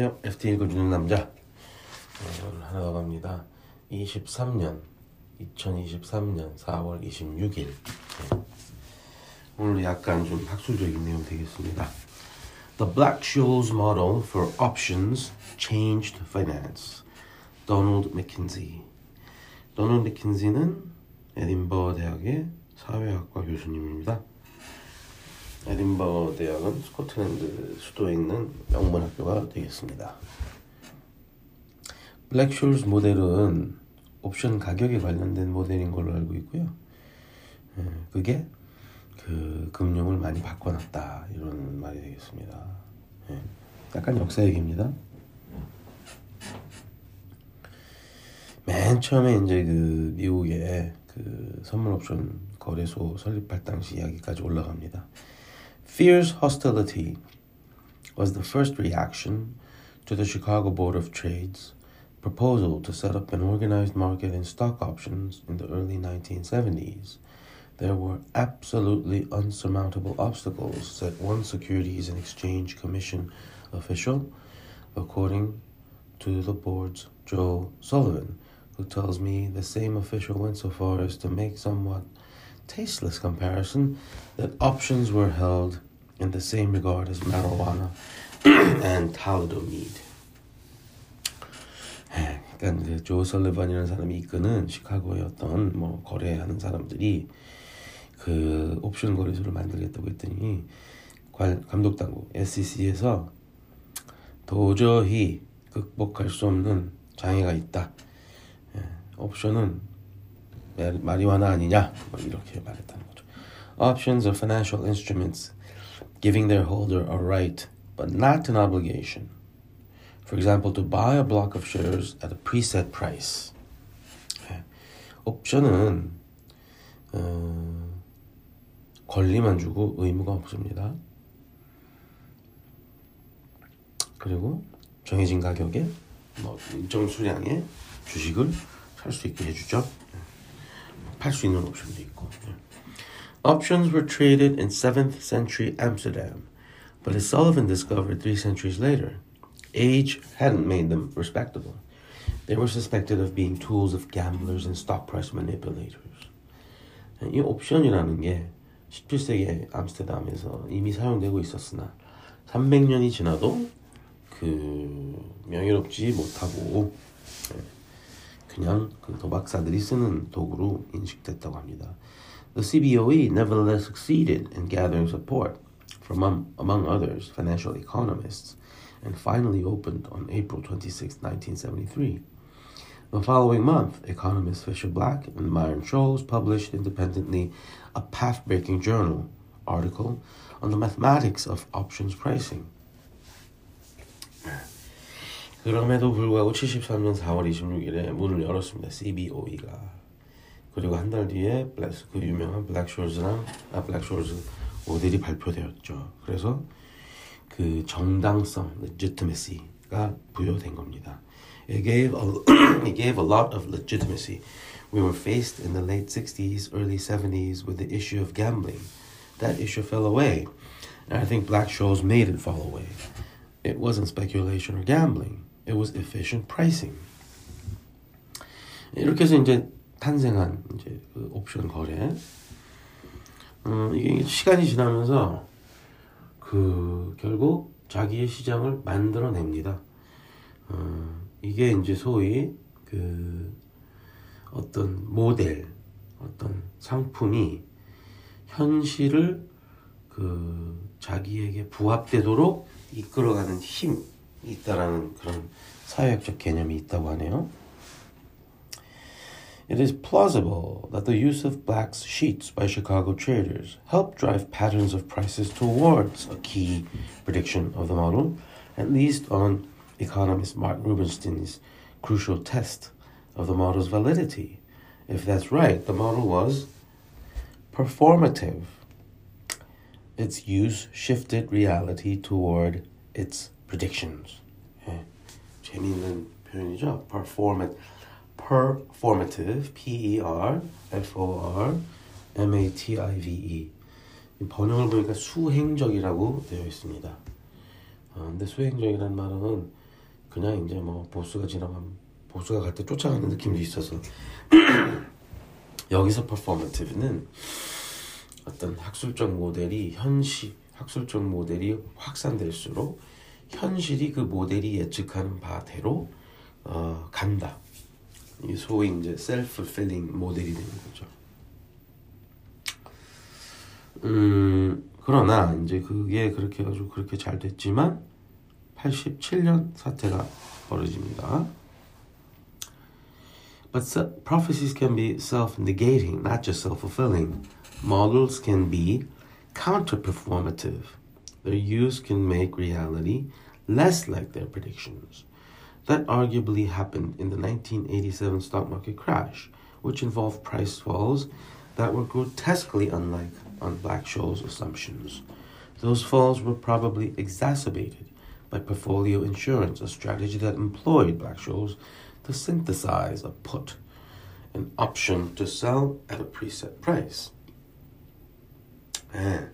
안녕하세요. FT 읽어주는 남자. 오늘 하나 더 갑니다. 23년, 2023년 4월 26일. 오늘 약간 좀 학술적인 내용 되겠습니다. The Black-Scholes model for options changed finance. Donald McKinsey. 도널드 맥킨지는 에딘버거 대학의 사회학과 교수님입니다. 에딘버거 대학은 스코틀랜드 수도에 있는 명문 학교가 되겠습니다. 블랙쇼스 모델은 옵션 가격에 관련된 모델인 걸로 알고 있고요. 예, 그게 그 금융을 많이 바꿔놨다 이런 말이 되겠습니다. 예, 약간 역사 얘기입니다. 맨 처음에 이제 그 미국의 그 선물 옵션 거래소 설립할 당시 이야기까지 올라갑니다. Fierce hostility was the first reaction to the Chicago Board of Trade's proposal to set up an organized market in stock options in the early 1970s. There were absolutely unsurmountable obstacles, said one Securities and Exchange Commission official, according to the board's Joe Sullivan, who tells me the same official went so far as to make somewhat tasteless comparison that options were held in the same regard as marijuana and thalidomide. 그러니까 이제 조 설리반이라는 사람이 이끄는 시카고의 어떤 뭐 거래하는 사람들이 그 옵션 거래소를 만들겠다고 했더니 감독 당국 SEC에서 도저히 극복할 수 없는 장애가 있다. 예, 옵션은 마리화나 아니냐 뭐 이렇게 말했다는 거죠. Options are financial instruments giving their holder a right but not an obligation. For example, to buy a block of shares at a preset price. 예, 옵션은 어, 권리만 주고 의무가 없습니다. 그리고 정해진 가격에 뭐 일정 수량의 주식을 살 수 있게 해주죠. 팔 수 있는 옵션도 있고. Options were traded in 7th century Amsterdam, but as Sullivan discovered three centuries later, age hadn't made them respectable. They were suspected of being tools of gamblers and stock price manipulators. 이 옵션이라는 게 17세기 암스테르담에서 이미 사용되고 있었으나 300년이 지나도 그 명예롭지 못하고 그냥 그 도박사들이 쓰는 도구로 인식됐다고 합니다. The CBOE nevertheless succeeded in gathering support from um, among others financial economists and finally opened on April 26, 1973. The following month, economists Fisher Black and Myron Scholes published independently a path-breaking journal article on the mathematics of options pricing. 그럼에도 불구하고 73년 4월 26일에 문을 열었습니다. CBOE가. 그리고 한 달 뒤에 블랙, 그 유명한 블랙쇼즈랑 아 블랙쇼즈 모델이 발표되었죠. 그래서 그 정당성, legitimacy가 부여된 겁니다. It gave a, it gave a lot of legitimacy. We were faced in the late 60s, early 70s with the issue of gambling. That issue fell away. And I think Black-Scholes made it fall away. It wasn't speculation or gambling. It was efficient pricing. 이렇게 해서 이제 탄생한 이제 그 옵션 거래. 음, 이게 시간이 지나면서 그 결국 자기의 시장을 만들어냅니다. 어, 이게 이제 소위 그 어떤 모델, 어떤 상품이 현실을 그 자기에게 부합되도록 이끌어가는 힘이 있다라는 그런 사회학적 개념이 있다고 하네요. It is plausible that the use of black sheets by Chicago traders helped drive patterns of prices towards a key prediction of the model, at least on economist Mark Rubenstein's crucial test of the model's validity. If that's right, the model was performative. Its use shifted reality toward its predictions. 예, 재미있는 표현이죠. Performant. performative, P-E-R-F-O-R-M-A-T-I-V-E. 번역을 보니까 수행적이라고 되어 있습니다. 어, 근데 수행적이라는 말은 그냥 이제 뭐 보스가 지나가면 보스가 갈 때 쫓아가는 느낌도 있어서 여기서 performative는 어떤 학술적 모델이 현실 학술적 모델이 확산될수록 현실이 그 모델이 예측하는 바대로 어, 간다. 이 소위 이제 self-fulfilling 모델이 되는 거죠. 음, 그러나 이제 그게 그렇게 해가지고 그렇게 잘 됐지만 87년 사태가 벌어집니다. But prophecies can be self-negating, not just self-fulfilling. Models can be counter-performative. Their use can make reality less like their predictions. That arguably happened in the 1987 stock market crash, which involved price falls that were grotesquely unlike on Black-Scholes assumptions. Those falls were probably exacerbated by portfolio insurance, a strategy that employed Black-Scholes to synthesize a put, an option to sell at a preset price. 네.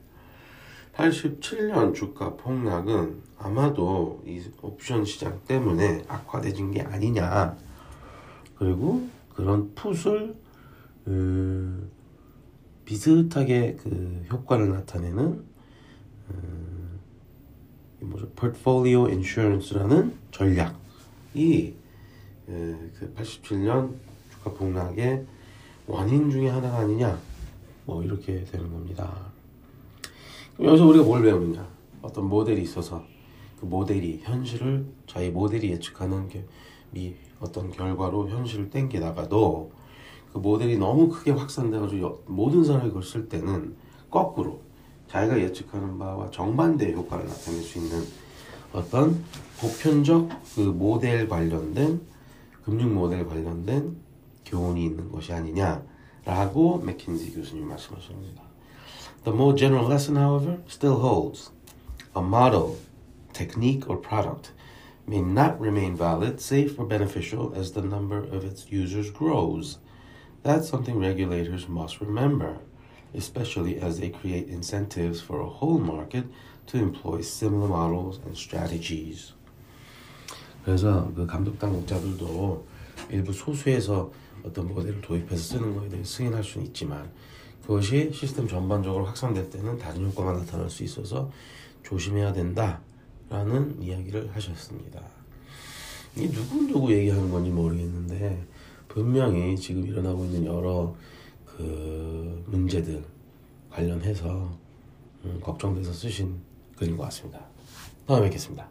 87년 주가 폭락은 아마도 이 옵션 시장 때문에 악화되진 게 아니냐. 그리고 그런 풋을 음, 비슷하게 그 효과를 나타내는 음, 이 뭐죠? portfolio insurance라는 전략이 에, 그 87년 주가 폭락의 원인 중에 하나가 아니냐. 뭐 이렇게 되는 겁니다. 여기서 우리가 뭘 배우느냐? 어떤 모델이 있어서 그 모델이 현실을 자기 모델이 예측하는 게, 미 어떤 결과로 현실을 땡기다가도 그 모델이 너무 크게 확산돼가지고 여- 모든 사람이 그걸 쓸 때는 거꾸로 자기가 예측하는 바와 정반대의 효과를 나타낼 수 있는 어떤 보편적 그 모델 관련된 금융 모델 관련된 교훈이 있는 것이 아니냐라고 맥킨지 교수님이 말씀하셨습니다. The more general lesson, however, still holds. A model, technique, or product may not remain valid, safe, or beneficial as the number of its users grows. That's something regulators must remember, especially as they create incentives for a whole market to employ similar models and strategies. 그래서 그 감독 당국자들도 일부 소수에서 어떤 모델을 도입해서 쓰는 거에 대해 승인할 수는 있지만 그것이 시스템 전반적으로 확산될 때는 다른 효과가 나타날 수 있어서 조심해야 된다라는 이야기를 하셨습니다. 이 누구 누구 얘기하는 건지 모르겠는데 분명히 지금 일어나고 있는 여러 그 문제들 관련해서 음, 걱정돼서 쓰신 글인 것 같습니다. 다음에 뵙겠습니다.